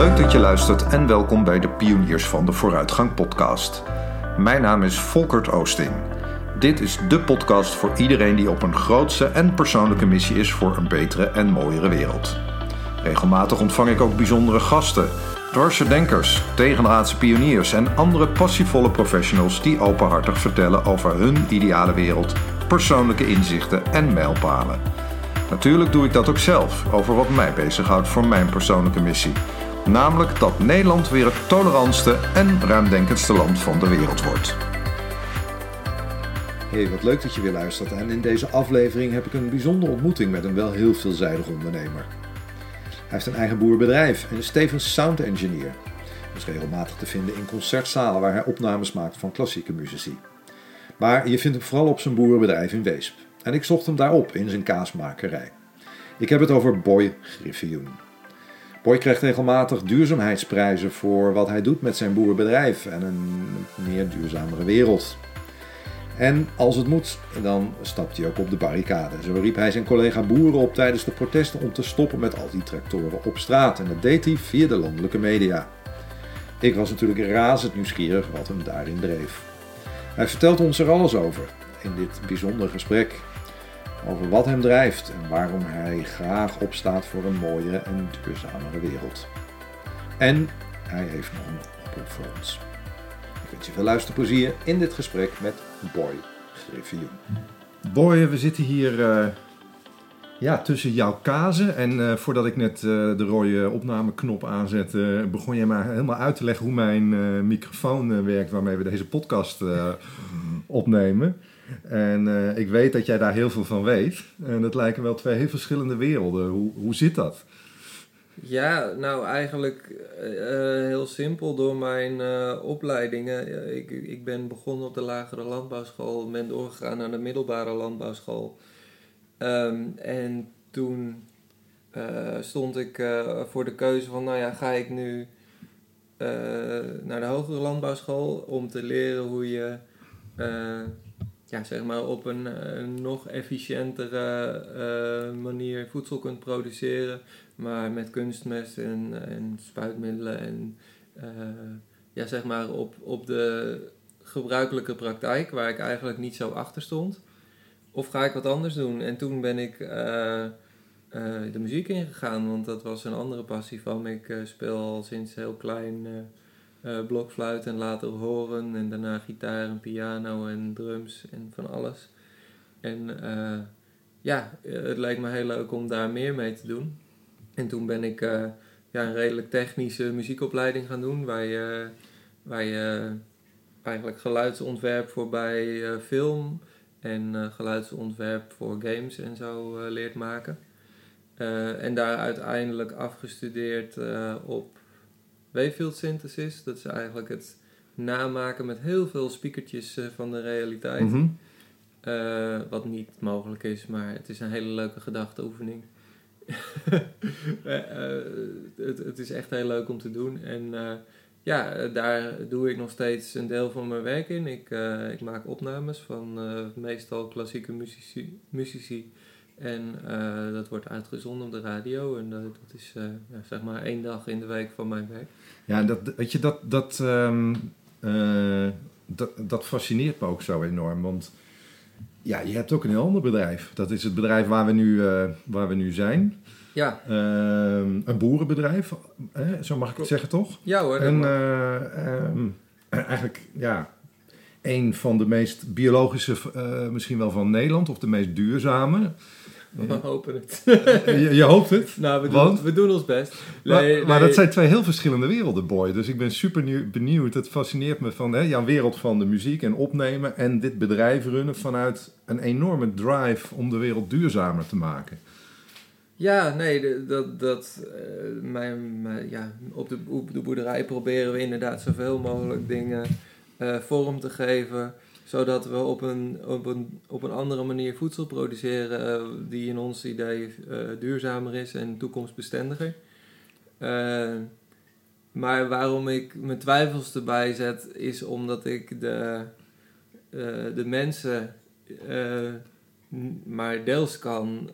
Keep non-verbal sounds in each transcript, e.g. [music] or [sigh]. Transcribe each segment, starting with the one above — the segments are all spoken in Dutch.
Leuk dat je luistert en welkom bij de Pioniers van de Vooruitgang podcast. Mijn naam is Volkert Oosting. Dit is de podcast voor iedereen die op een grootse en persoonlijke missie is voor een betere en mooiere wereld. Regelmatig ontvang ik ook bijzondere gasten, dwarse denkers, tegenraadse pioniers en andere passievolle professionals die openhartig vertellen over hun ideale wereld, persoonlijke inzichten en mijlpalen. Natuurlijk doe ik dat ook zelf, over wat mij bezighoudt voor mijn persoonlijke missie. Namelijk dat Nederland weer het tolerantste en ruimdenkendste land van de wereld wordt. Hey, wat leuk dat je weer luistert. En in deze aflevering heb ik een bijzondere ontmoeting met een wel heel veelzijdig ondernemer. Hij heeft een eigen boerenbedrijf en is tevens sound engineer. Is regelmatig te vinden in concertzalen waar hij opnames maakt van klassieke muzici. Maar je vindt hem vooral op zijn boerenbedrijf in Weesp. En ik zocht hem daarop in zijn kaasmakerij. Ik heb het over Boy Griffioen. Boy krijgt regelmatig duurzaamheidsprijzen voor wat hij doet met zijn boerenbedrijf en een meer duurzamere wereld. En als het moet, dan stapt hij ook op de barricade. Zo riep hij zijn collega boeren op tijdens de protesten om te stoppen met al die tractoren op straat. En dat deed hij via de landelijke media. Ik was natuurlijk razend nieuwsgierig wat hem daarin dreef. Hij vertelt ons er alles over in dit bijzondere gesprek. Over wat hem drijft en waarom hij graag opstaat voor een mooiere en duurzamere wereld. En hij heeft nog een oproep voor ons. Ik wens je veel luisterplezier in dit gesprek met Boy Griffioen. Boy, we zitten hier uh, ja, tussen jouw kazen. En uh, voordat ik net uh, de rode opnameknop aanzette, begon jij maar helemaal uit te leggen hoe mijn microfoon werkt waarmee we deze podcast opnemen. En ik weet dat jij daar heel veel van weet. En dat lijken wel twee heel verschillende werelden. Hoe, hoe zit dat? Ja, nou eigenlijk uh, heel simpel door mijn opleidingen. Ik, ik ben begonnen op de lagere landbouwschool, ben doorgegaan naar de middelbare landbouwschool. Um, en toen stond ik voor de keuze van, nou ja, ga ik nu naar de hogere landbouwschool om te leren hoe je ja, zeg maar op een, nog efficiëntere manier voedsel kunt produceren maar met kunstmest en, en spuitmiddelen en uh, ja, zeg maar op, op de gebruikelijke praktijk, waar ik eigenlijk niet zo achter stond. Of ga ik wat anders doen? En toen ben ik de muziek ingegaan, want dat was een andere passie van me. Ik speel al sinds heel klein blokfluit en later horen en daarna gitaar en piano en drums en van alles. En ja, het leek me heel leuk om daar meer mee te doen. En toen ben ik uh, ja, een redelijk technische muziekopleiding gaan doen, waar je, waar je eigenlijk geluidsontwerp voor bij uh, film en uh, geluidsontwerp voor games en zo leert maken. en daar uiteindelijk afgestudeerd op Wavefield Synthesis. Dat is eigenlijk het namaken met heel veel speakertjes van de realiteit. Mm -hmm. wat niet mogelijk is, maar het is een hele leuke gedachteoefening. [laughs] Eh, eh, het, het, is echt heel leuk om te doen. En ja, daar doe ik nog steeds een deel van mijn werk in. Ik, ik maak opnames van meestal klassieke muzici. muzici. En dat wordt uitgezonden op de radio. En dat is ja, zeg maar één dag in de week van mijn werk. Ja, dat, weet je, dat, dat, um, dat, dat fascineert me ook zo enorm. Want ja, je hebt ook een heel ander bedrijf. Dat is het bedrijf waar we nu, waar we nu zijn. Ja. Uh, een boerenbedrijf, hè? zo mag ik het zeggen toch? Ja hoor. En uh, eigenlijk, ja, een van de meest biologische, misschien wel van Nederland, of de meest duurzame. We hopen het. je, je, hoopt het? Nou, we doen, Want? we doen ons best. Nee, maar, maar dat zijn twee heel verschillende werelden, boy. Dus ik ben super benieuwd. Het fascineert me van hè, jouw wereld van de muziek en opnemen... en dit bedrijf runnen vanuit een enorme drive om de wereld duurzamer te maken. Ja, nee, dat, dat, uh, mijn, mijn, ja, op, de, op de boerderij proberen we inderdaad zoveel mogelijk dingen uh, vorm te geven zodat we op een, op een, op een andere manier voedsel produceren uh, die in ons idee uh, duurzamer is en toekomstbestendiger. Uh, maar waarom ik mijn twijfels erbij zet, is omdat ik de, de mensen maar deels kan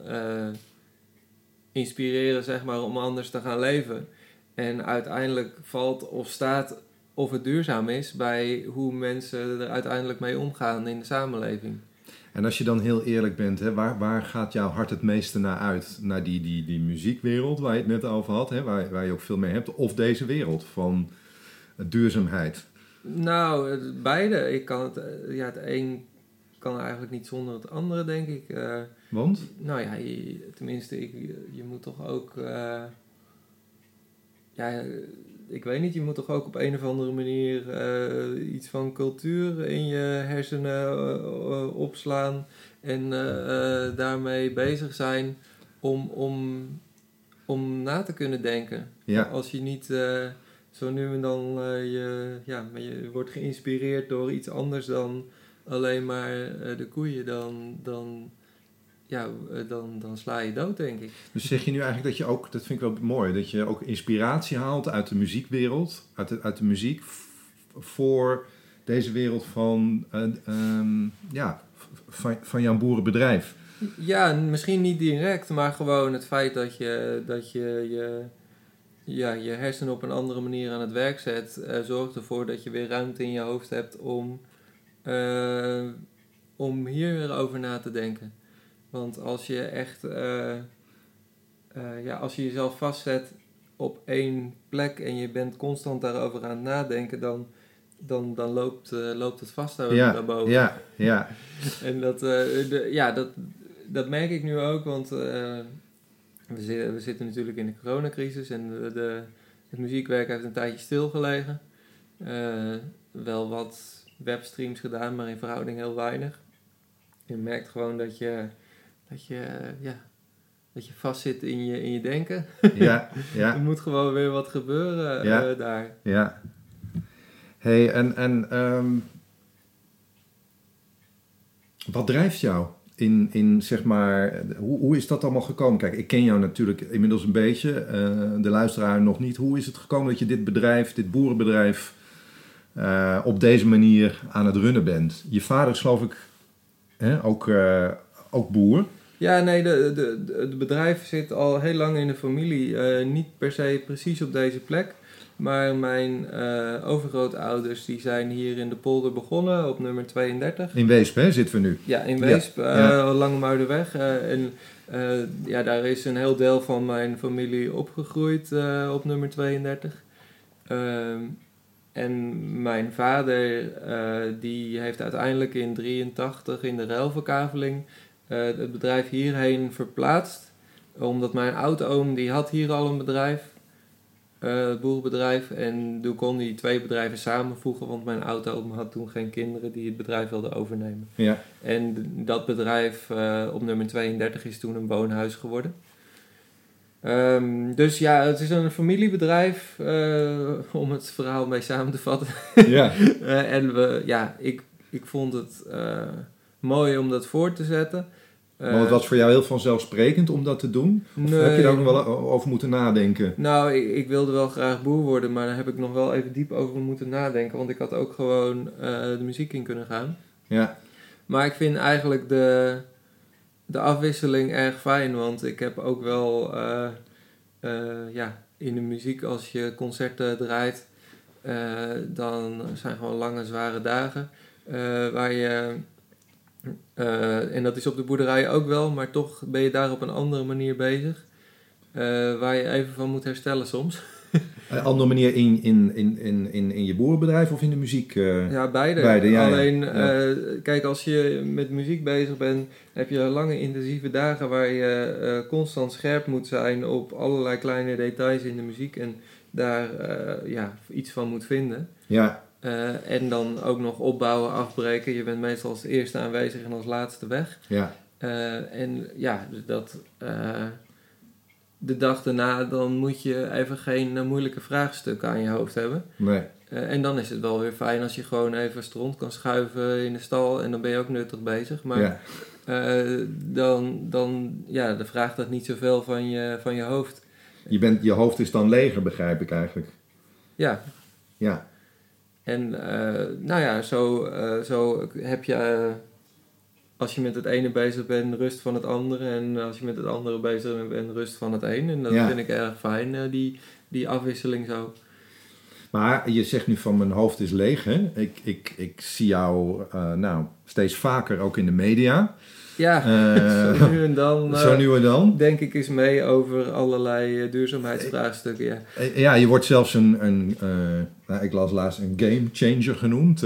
inspireren zeg maar, om anders te gaan leven. En uiteindelijk valt of staat of het duurzaam is bij hoe mensen er uiteindelijk mee omgaan in de samenleving. En als je dan heel eerlijk bent, hè, waar, waar gaat jouw hart het meeste naar uit? Naar die, die, die muziekwereld waar je het net over had, hè, waar, waar je ook veel mee hebt, of deze wereld van duurzaamheid? Nou, beide. Ik kan het, eh, ja, het een kan eigenlijk niet zonder het andere, denk ik. Eh, Want? nou ja, je- tenminste, ik, je moet toch ook. eh, ja, ik weet niet, je moet toch ook op een of andere manier eh, iets van cultuur in je hersenen eh, eh, opslaan en daarmee bezig zijn om, om, om na te kunnen denken. Ja. Als je niet zo nu en dan je, ja, maar je wordt geïnspireerd door iets anders dan alleen maar de koeien, dan, dan, ja, eh, dan, dan sla je dood, denk ik. Dus zeg je nu eigenlijk dat je ook, dat vind ik wel mooi, dat je ook inspiratie haalt uit de muziekwereld, uit de, uit de muziek, voor deze wereld van, eh, ehm, ja, van, van jouw boerenbedrijf. Ja, misschien niet direct, maar gewoon het feit dat je dat je, je, ja, je hersenen op een andere manier aan het werk zet, eh, zorgt ervoor dat je weer ruimte in je hoofd hebt om, eh, om hier weer over na te denken. Want als je echt, eh, eh, ja, als je jezelf vastzet op één plek en je bent constant daarover aan het nadenken, dan, dan, dan loopt, eh, loopt het vast daar, Ja, daarboven. ja, ja. [laughs] En dat, de, ja, dat, dat merk ik nu ook, want we, zitten, we zitten natuurlijk in de coronacrisis en de, de, het muziekwerk heeft een tijdje stilgelegen. Wel wat webstreams gedaan, maar in verhouding heel weinig. Je merkt gewoon dat je, dat je, ja, dat je vastzit in je, in je denken. Ja, [laughs] Er ja, moet gewoon weer wat gebeuren Ja. eh, daar. ja. hey, en, en ehm, wat drijft jou in, in zeg maar, hoe, hoe is dat allemaal gekomen? Kijk, ik ken jou natuurlijk inmiddels een beetje, eh, de luisteraar nog niet. Hoe is het gekomen dat je dit bedrijf, dit boerenbedrijf, eh, op deze manier aan het runnen bent? Je vader is geloof ik hè, ook, ook boer. Ja, nee, de, de, de- het bedrijf zit al heel lang in de familie. eh, niet per se precies op deze plek. Maar mijn eh, overgrootouders die zijn hier in de polder begonnen op nummer 32. In Weesp hè, zitten we nu. Ja, in Weesp, ja. Langemuidenweg. eh, en ja, daar is een heel deel van mijn familie opgegroeid op nummer 32. Ehm, en mijn vader, die heeft uiteindelijk in 83 in de ruilverkaveling het bedrijf hierheen verplaatst. Omdat mijn oudoom, die had hier al een bedrijf, eh, het boerenbedrijf. En toen kon hij twee bedrijven samenvoegen, want mijn oudoom had toen geen kinderen die het bedrijf wilden overnemen. Ja, En dat bedrijf eh, op nummer 32 is toen een woonhuis geworden. Ehm, dus ja, het is een familiebedrijf, eh, om het verhaal mee samen te vatten. ja. [laughs] Eh, en we, ja, ik, ik vond het eh, mooi om dat voor te zetten. Eh, Maar het was voor jou heel vanzelfsprekend om dat te doen? Of nee. heb je daar ook nog wel over moeten nadenken? Nou, ik, ik wilde wel graag boer worden, maar daar heb ik nog wel even diep over moeten nadenken. Want ik had ook gewoon eh, de muziek in kunnen gaan. Ja, Maar ik vind eigenlijk de, de afwisseling erg fijn, want ik heb ook wel eh, eh, ja, in de muziek, als je concerten draait, eh, dan zijn gewoon lange, zware dagen. eh, waar je, eh, en dat is op de boerderij ook wel, maar toch ben je daar op een andere manier bezig. eh, waar je even van moet herstellen soms. [laughs] een andere manier in, in, in, in, in, in je boerenbedrijf of in de muziek? eh? Ja, beide. Beide, ja. Alleen, Ja. kijk, als je met muziek bezig bent, heb je lange intensieve dagen waar je constant scherp moet zijn op allerlei kleine details in de muziek en daar ja, iets van moet vinden. Ja, Eh, en dan ook nog opbouwen, afbreken. Je bent meestal als eerste aanwezig en als laatste weg. ja, Eh, en ja, dus dat eh, de dag daarna, dan moet je even geen moeilijke vraagstukken aan je hoofd hebben. nee. En dan is het wel weer fijn als je gewoon even stront kan schuiven in de stal en dan ben je ook nuttig bezig. Maar ja. dan, dan ja, dan vraagt dat niet zoveel van je, van je hoofd. Je, bent, je hoofd is dan leger, begrijp ik eigenlijk. Ja, Ja, en eh, nou ja, zo, eh, zo heb je, eh, als je met het ene bezig bent, rust van het andere. En als je met het andere bezig bent, rust van het een. En dat Ja. vind ik erg fijn, die, die afwisseling zo. Maar je zegt nu van mijn hoofd is leeg. Hè? Ik, ik, ik zie jou uh, nou, steeds vaker ook in de media. Ja, uh, [laughs] zo nu en dan. Uh, [laughs] zo nu en dan. Denk ik eens mee over allerlei duurzaamheidsvraagstukken. Ja. ja, je wordt zelfs een, een nou, ik las laatst een game changer genoemd.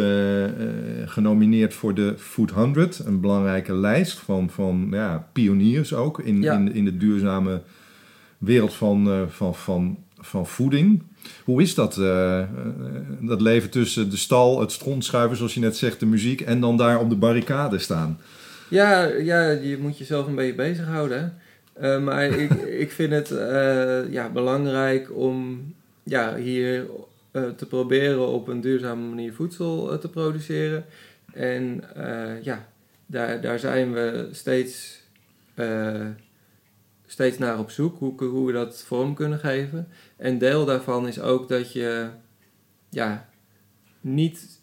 genomineerd voor de Food 100. Een belangrijke lijst van, van ja, pioniers ook in, Ja. in, in de duurzame wereld van, van, van, van voeding. Hoe is dat, eh, eh, dat leven tussen de stal, het strontschuiven, zoals je net zegt, de muziek en dan daar op de barricade staan? Ja, ja, je moet jezelf een beetje bezighouden. Eh, maar ik, ik vind het eh, ja, belangrijk om ja, hier eh, te proberen op een duurzame manier voedsel eh, te produceren. En eh, ja, daar, daar zijn we steeds, eh, steeds naar op zoek, hoe, hoe we dat vorm kunnen geven. En deel daarvan is ook dat je ja, niet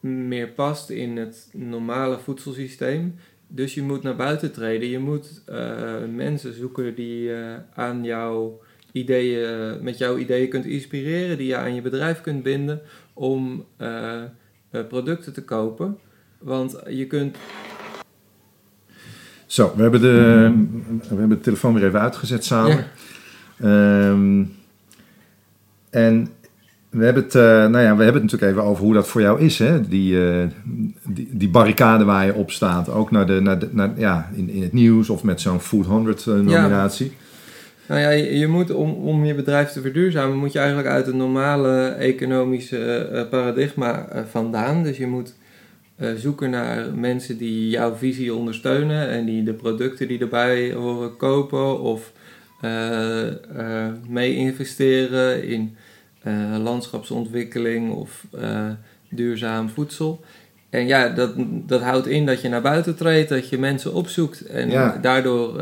meer past in het normale voedselsysteem. Dus je moet naar buiten treden. Je moet eh, mensen zoeken die aan jouw ideeën, met jouw ideeën kunt inspireren, die je aan je bedrijf kunt binden om eh, eh, producten te kopen. Want je kunt Zo, we hebben de, we hebben de telefoon weer even uitgezet samen. Ehm, en we hebben, het, eh, nou ja, we hebben het natuurlijk even over hoe dat voor jou is, hè? Die, eh, die, die barricade waar je op staat. Ook naar de, naar de, naar, ja, in, in het nieuws of met zo'n Food 100 eh, nominatie. Nou ja, je, je moet om, om je bedrijf te verduurzamen, moet je eigenlijk uit het normale economische eh, paradigma eh, vandaan. Dus je moet eh, zoeken naar mensen die jouw visie ondersteunen en die de producten die erbij horen kopen of mee investeren in landschapsontwikkeling of duurzaam voedsel. En ja, dat, dat houdt in dat je naar buiten treedt, dat je mensen opzoekt en Ja. daardoor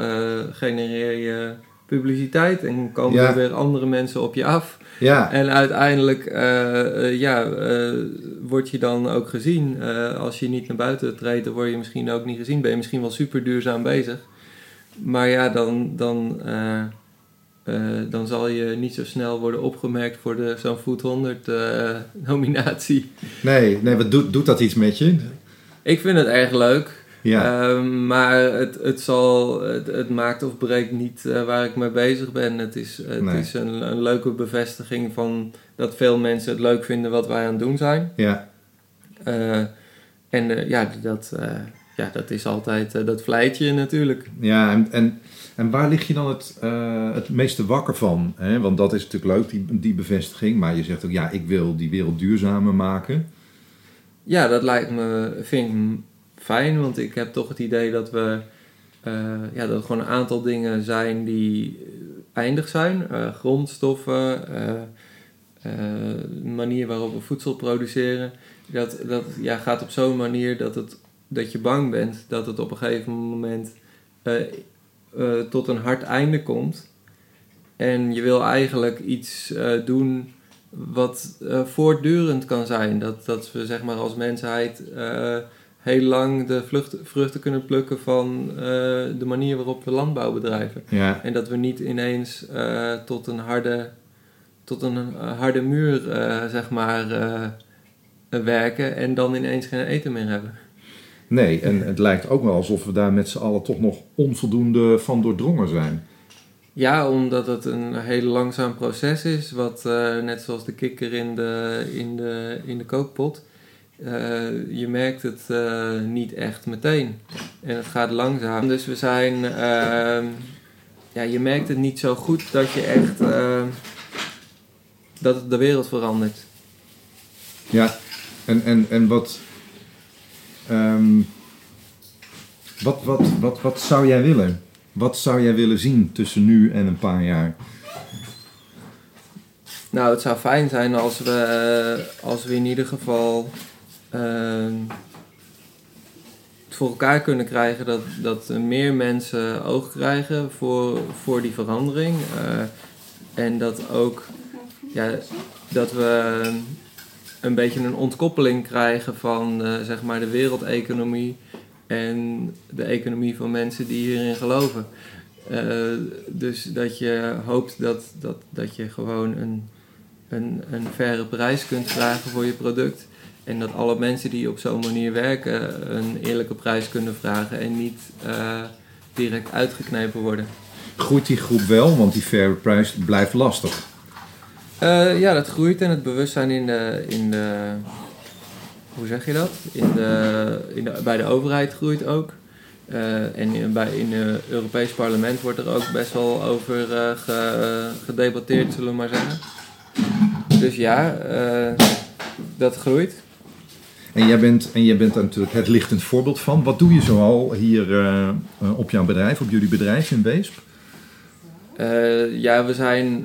genereer je publiciteit en komen Ja. er weer andere mensen op je af. Ja, En uiteindelijk eh, eh, ja, eh, word je dan ook gezien. Als je niet naar buiten treedt, dan word je misschien ook niet gezien. Ben je misschien wel super duurzaam bezig. Maar ja, dan, dan, dan zal je niet zo snel worden opgemerkt voor de zo'n Food 100 eh, [laughs] nominatie. nee, nee wat doet, doet dat iets met je? Ik vind het erg leuk. Ja, Ehm, maar het, het, zal, het, het maakt of breekt niet eh, waar ik mee bezig ben. Het is, het Nee. is een, een leuke bevestiging van dat veel mensen het leuk vinden wat wij aan het doen zijn. ja. Eh, en eh, ja, dat, ja, dat is altijd, dat vlijt je natuurlijk. Ja, en, en, en waar lig je dan het, het meeste wakker van? Hè? Want dat is natuurlijk leuk, die, die bevestiging. Maar je zegt ook, ja, ik wil die wereld duurzamer maken. Ja, dat lijkt me, vind ik fijn, want ik heb toch het idee dat we, eh, ja, dat er gewoon een aantal dingen zijn die eh, eindig zijn. Eh, grondstoffen, manier waarop we voedsel produceren. Dat, dat ja, gaat op zo'n manier dat, het, dat je bang bent dat het op een gegeven moment tot een hard einde komt. En je wil eigenlijk iets doen wat voortdurend kan zijn. Dat, dat we zeg maar als mensheid heel lang de vlucht, vruchten kunnen plukken van eh, de manier waarop we landbouw bedrijven. Ja, En dat we niet ineens eh, tot een harde, tot een eh, harde muur zeg maar, werken en dan ineens geen eten meer hebben. nee, en het lijkt ook wel alsof we daar met z'n allen toch nog onvoldoende van doordrongen zijn. Ja, omdat het een heel langzaam proces is, wat net zoals de kikker in de, in de, in de kookpot. Eh, je merkt het eh, niet echt meteen. En het gaat langzaam. Dus we zijn. ehm, ja, je merkt het niet zo goed dat je echt. ehm, dat het de wereld verandert. Ja, en, en, en wat, ehm, wat, wat, wat, wat zou jij willen? Wat zou jij willen zien tussen nu en een paar jaar? Nou, het zou fijn zijn als we, als we in ieder geval het voor elkaar kunnen krijgen dat, dat meer mensen oog krijgen voor, voor die verandering. Eh, en dat ook ja, dat we een beetje een ontkoppeling krijgen van eh, zeg maar de wereldeconomie en de economie van mensen die hierin geloven. dus dat je hoopt dat, dat, dat je gewoon een, een, een faire prijs kunt vragen voor je product. En dat alle mensen die op zo'n manier werken een eerlijke prijs kunnen vragen en niet direct uitgeknepen worden. Groeit die groep wel, want die fair prijs blijft lastig? ja, dat groeit en het bewustzijn in de, in de hoe zeg je dat? In de, in de, bij de overheid groeit ook. Uh, en in, bij, in het Europees Parlement wordt er ook best wel over ge, gedebatteerd, zullen we maar zeggen. Dus ja, dat groeit. En jij, bent, en jij bent daar natuurlijk het lichtend voorbeeld van. Wat doe je zoal hier op jouw bedrijf, op jullie bedrijf in Weesp? ja, we zijn.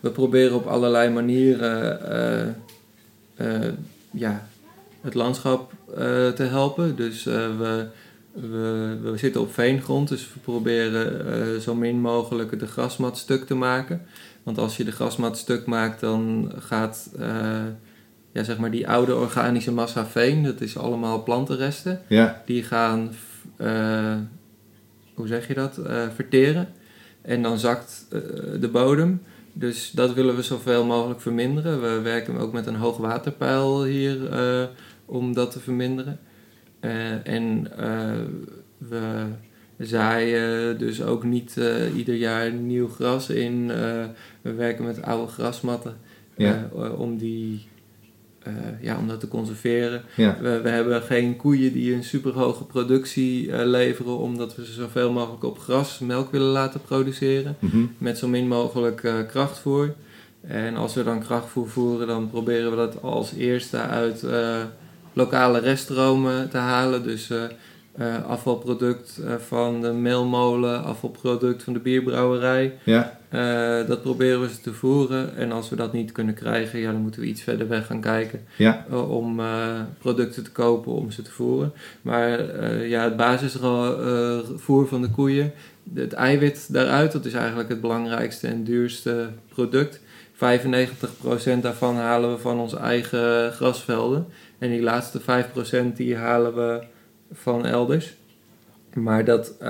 we proberen op allerlei manieren ja, het landschap te helpen. Dus we, we, we zitten op veengrond, dus we proberen zo min mogelijk de grasmat stuk te maken. Want als je de grasmat stuk maakt, dan gaat ja, zeg maar die oude organische massa veen, dat is allemaal plantenresten, ja. die gaan, hoe zeg je dat, verteren. En dan zakt de bodem. Dus dat willen we zoveel mogelijk verminderen. We werken ook met een hoogwaterpeil hier uh, om dat te verminderen. Uh, en uh, we zaaien dus ook niet ieder jaar nieuw gras in. we werken met oude grasmatten ja. om die uh, ja, om dat te conserveren. Ja. We, we, hebben geen koeien die een superhoge productie uh, leveren, omdat we ze zoveel mogelijk op gras melk willen laten produceren. Mm -hmm. Met zo min mogelijk uh, krachtvoer. En als we dan krachtvoer voeren, dan proberen we dat als eerste uit lokale reststromen te halen. Dus uh, afvalproduct uh, van de meelmolen, afvalproduct van de bierbrouwerij. Ja. Uh, dat proberen we ze te voeren. En als we dat niet kunnen krijgen, ja, dan moeten we iets verder weg gaan kijken. Ja. om producten te kopen om ze te voeren. Maar ja, het basisvoer van de koeien, het eiwit daaruit, dat is eigenlijk het belangrijkste en duurste product. 95% daarvan halen we van onze eigen grasvelden. En die laatste 5% die halen we van elders. Maar dat, uh,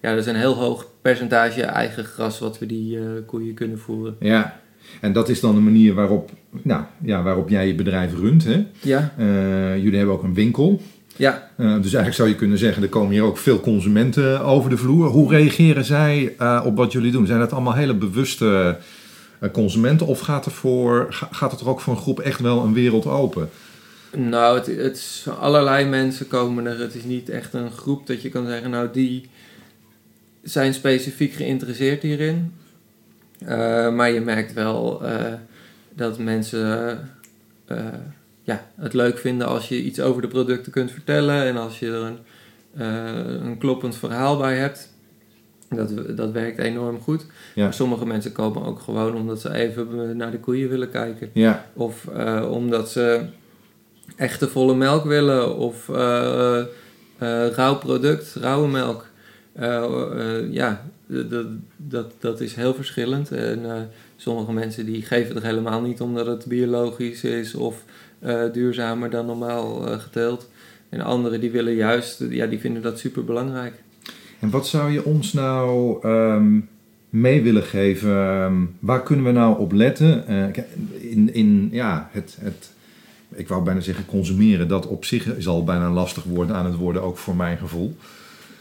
ja, dat is een heel hoog percentage eigen gras wat we die uh, koeien kunnen voeren. Ja, en dat is dan de manier waarop, nou, ja, waarop jij je bedrijf runt. Hè? Ja. Uh, jullie hebben ook een winkel. Ja. dus eigenlijk zou je kunnen zeggen, er komen hier ook veel consumenten over de vloer. Hoe reageren zij op wat jullie doen? Zijn dat allemaal hele bewuste consumenten of gaat, er voor, gaat het er ook voor een groep echt wel een wereld open? Nou, het, het is allerlei mensen komen er. Het is niet echt een groep dat je kan zeggen, nou die zijn specifiek geïnteresseerd hierin. Uh, maar je merkt wel uh, dat mensen uh, ja, het leuk vinden als je iets over de producten kunt vertellen en als je er een, een kloppend verhaal bij hebt. Dat, dat werkt enorm goed. Ja. Maar sommige mensen komen ook gewoon omdat ze even naar de koeien willen kijken. Ja. Of omdat ze echte volle melk willen of uh, uh, rauw product, rauwe melk. Uh, ja, dat, dat, is heel verschillend. En sommige mensen die geven er helemaal niet omdat het biologisch is of duurzamer dan normaal geteeld. En anderen die willen juist, ja, die vinden dat super belangrijk. En wat zou je ons nou um, mee willen geven? Um, waar kunnen we nou op letten? in, in ja, het, het ik wou bijna zeggen consumeren, dat op zich zal bijna lastig worden aan het worden, ook voor mijn gevoel.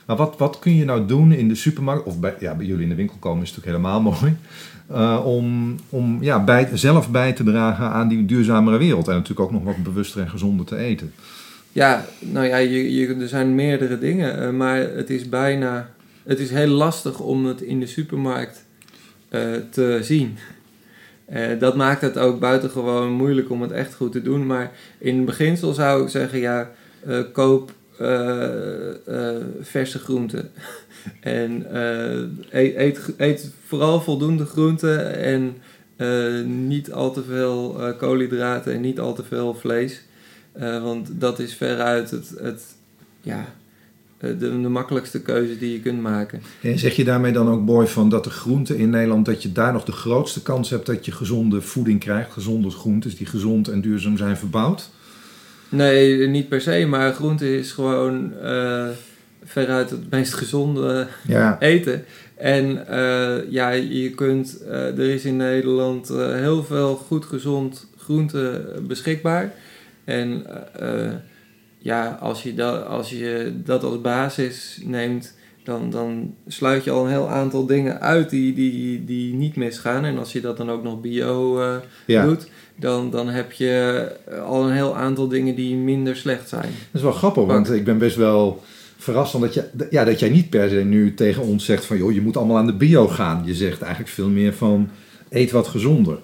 Maar wat, wat kun je nou doen in de supermarkt, of bij, ja, bij jullie in de winkel komen is natuurlijk helemaal [laughs] mooi, uh, om, om ja, zelf bij te dragen aan die duurzamere wereld en natuurlijk ook nog wat bewuster en gezonder te eten? Ja, nou ja, je, je, er zijn meerdere dingen, uh, maar het is bijna, het is heel lastig om het in de supermarkt uh, te zien. Uh, dat maakt het ook buitengewoon moeilijk om het echt goed te doen. Maar in beginsel zou ik zeggen, ja, uh, koop uh, verse groenten. [laughs] en eet, eet, eet, vooral voldoende groenten en niet al te veel koolhydraten en niet al te veel vlees. want dat is veruit het, het ja, de, de, makkelijkste keuze die je kunt maken. En zeg je daarmee dan ook, Boy, van dat de groenten in Nederland, dat je daar nog de grootste kans hebt dat je gezonde voeding krijgt, gezonde groentes die gezond en duurzaam zijn verbouwd? Nee, niet per se, maar groente is gewoon uh, veruit het meest gezonde Ja, eten. En eh, ja, je kunt, eh, er is in Nederland eh, heel veel goed gezond groente beschikbaar. En eh, ja, als je, dat, als je dat als basis neemt, dan, dan sluit je al een heel aantal dingen uit die, die, die niet misgaan. En als je dat dan ook nog bio eh, ja. doet, dan, dan heb je al een heel aantal dingen die minder slecht zijn. Dat is wel grappig, want ik ben best wel verrast van dat, je, ja, dat jij niet per se nu tegen ons zegt van joh, je moet allemaal aan de bio gaan. Je zegt eigenlijk veel meer van eet wat gezonder.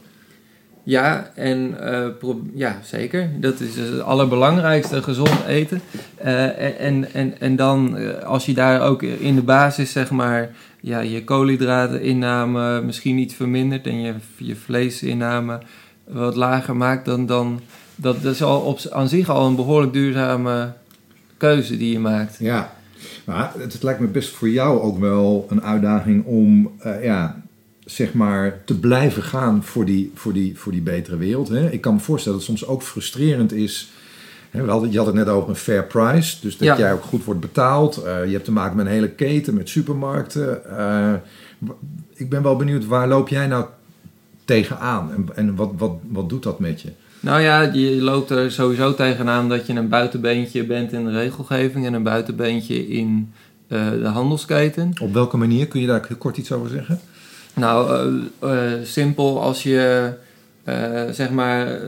Ja, en eh, ja, zeker. Dat is dus het allerbelangrijkste, gezond eten. Eh, en, en, en dan, eh, als je daar ook in de basis, zeg maar, ja, je koolhydrateninname misschien iets vermindert en je, je vleesinname wat lager maakt, dan, dan dat, dat is al op, aan zich al een behoorlijk duurzame keuze die je maakt. Ja, maar het, het lijkt me best voor jou ook wel een uitdaging om ja, zeg maar te blijven gaan voor die, voor die, voor die betere wereld. Hè? Ik kan me voorstellen dat het soms ook frustrerend is. Hè, we hadden, je had het net over een fair price, dus dat Ja. jij ook goed wordt betaald. Eh, je hebt te maken met een hele keten, met supermarkten. Eh, ik ben wel benieuwd, waar loop jij nou tegenaan en, en wat, wat, wat doet dat met je? Nou ja, je loopt er sowieso tegenaan dat je een buitenbeentje bent in de regelgeving en een buitenbeentje in eh, de handelsketen. Op welke manier kun je daar kort iets over zeggen? Nou, eh, eh, simpel als je eh, zeg maar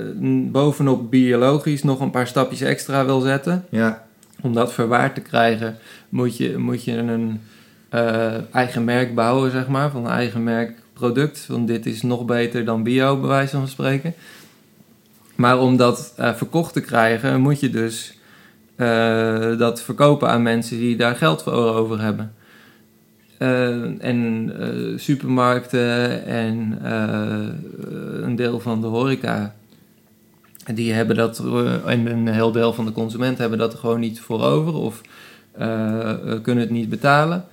bovenop biologisch nog een paar stapjes extra wil zetten. Ja, Om dat verwaard te krijgen moet je, moet je een eigen merk bouwen, zeg maar, van een eigen merk product. Want dit is nog beter dan bio, bij wijze van spreken. Maar om dat verkocht te krijgen, moet je dus dat verkopen aan mensen die daar geld voor over hebben. Eh, en eh, supermarkten en eh, een deel van de horeca, die hebben dat, en een heel deel van de consumenten hebben dat er gewoon niet voor over of kunnen het niet betalen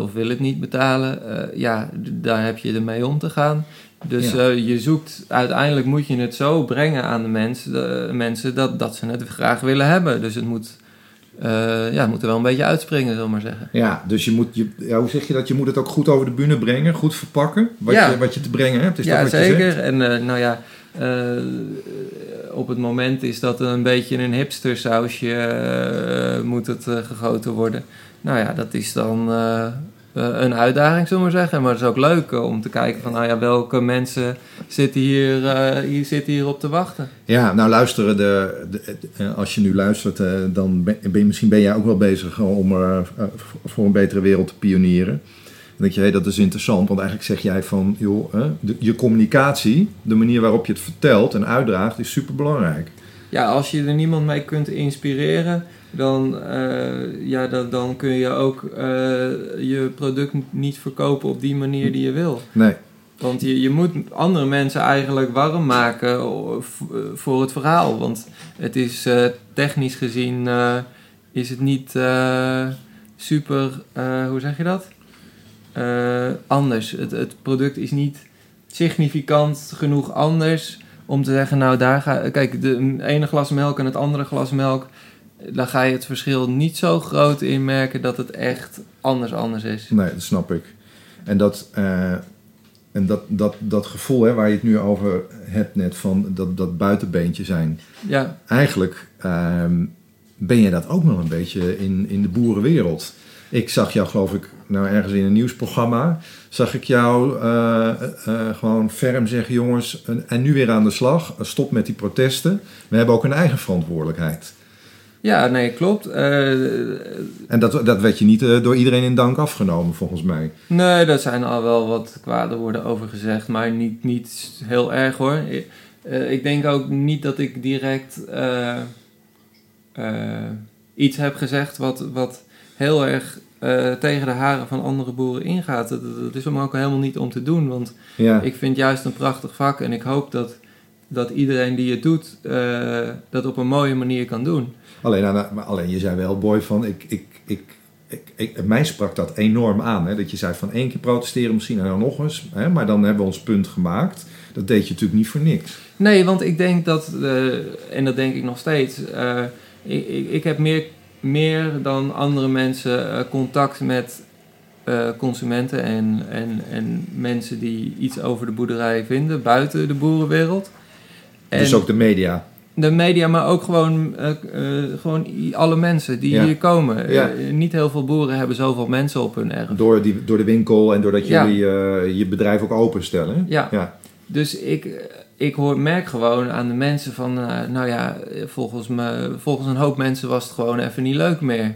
of willen het niet betalen. Ja, daar heb je ermee om te gaan. Dus Ja. je zoekt, uiteindelijk moet je het zo brengen aan de mensen, de, mensen dat, dat ze het graag willen hebben. Dus het moet, eh, ja, moet er wel een beetje uitspringen, zullen we maar zeggen. Ja, dus je moet, je, ja, hoe zeg je dat? Je moet het ook goed over de bühne brengen, goed verpakken, wat, Ja. je, wat je te brengen hebt. Is ja, dat wat je zeker. zegt? En eh, nou ja, eh, op het moment is dat een beetje een hipstersausje moet het gegoten worden. Nou ja, dat is dan een uitdaging, zullen we maar zeggen. Maar het is ook leuk eh, om te kijken van, nou ja, welke mensen zitten hier, eh, hier, zitten hier op te wachten. Ja, nou luisteren, de, de- de- als je nu luistert, eh, dan ben, misschien ben jij ook wel bezig om eh, eh, voor een betere wereld te pionieren. Dan denk je, hé, dat is interessant, want eigenlijk zeg jij van, joh, de- je communicatie, de manier waarop je het vertelt en uitdraagt, is superbelangrijk. Ja, als je er niemand mee kunt inspireren, dan, eh, ja, dan, dan kun je ook eh, je product niet verkopen op die manier die je wil. Nee, Want je, je moet andere mensen eigenlijk warm maken eh, voor het verhaal. Want het is technisch gezien is het niet super, hoe zeg je dat? Anders. Het, het product is niet significant genoeg anders om te zeggen, nou daar ga kijk, de ene glas melk en het andere glas melk, daar ga je het verschil niet zo groot in merken dat het echt anders anders is. nee, dat snap ik. En dat, eh, en dat, dat, dat gevoel hè, waar je het nu over hebt net, van dat, dat buitenbeentje zijn. Ja, eigenlijk ehm, ben je dat ook nog een beetje in, in de boerenwereld. Ik zag jou, geloof ik, nou ergens in een nieuwsprogramma, zag ik jou eh, eh, gewoon ferm zeggen, jongens, en, en nu weer aan de slag, stop met die protesten. We hebben ook een eigen verantwoordelijkheid. Ja nee, klopt. Eh, En dat, dat werd je niet eh, door iedereen in dank afgenomen, volgens mij. Nee, daar zijn al wel wat kwade woorden over gezegd, maar niet, niet heel erg hoor. Ik, eh, ik denk ook niet dat ik direct iets heb gezegd wat, wat heel erg tegen de haren van andere boeren ingaat. Dat, dat is hem ook helemaal niet om te doen, want Ja, ik vind juist een prachtig vak en ik hoop dat, dat iedereen die het doet, dat op een mooie manier kan doen. Alleen, nou, nou, alleen je zei wel, boy, van ik, ik, ik, ik, ik, mij sprak dat enorm aan. Hè? Dat je zei van één keer protesteren misschien en dan nog eens. Hè? Maar dan hebben we ons punt gemaakt. Dat deed je natuurlijk niet voor niks. Nee, want ik denk dat, eh, en dat denk ik nog steeds, eh, ik, ik, ik heb meer meer dan andere mensen eh, contact met consumenten en, en, en mensen die iets over de boerderij vinden buiten de boerenwereld. En Dus ook de media. De media, maar ook gewoon, eh, eh, gewoon alle mensen die Ja. hier komen. Ja. Eh, niet heel veel boeren hebben zoveel mensen op hun erf. Door, die, door de winkel en doordat Ja. jullie je bedrijf ook openstellen. Ja. Dus ik, ik hoor, merk gewoon aan de mensen van, nou ja, volgens, me, volgens een hoop mensen was het gewoon even niet leuk meer.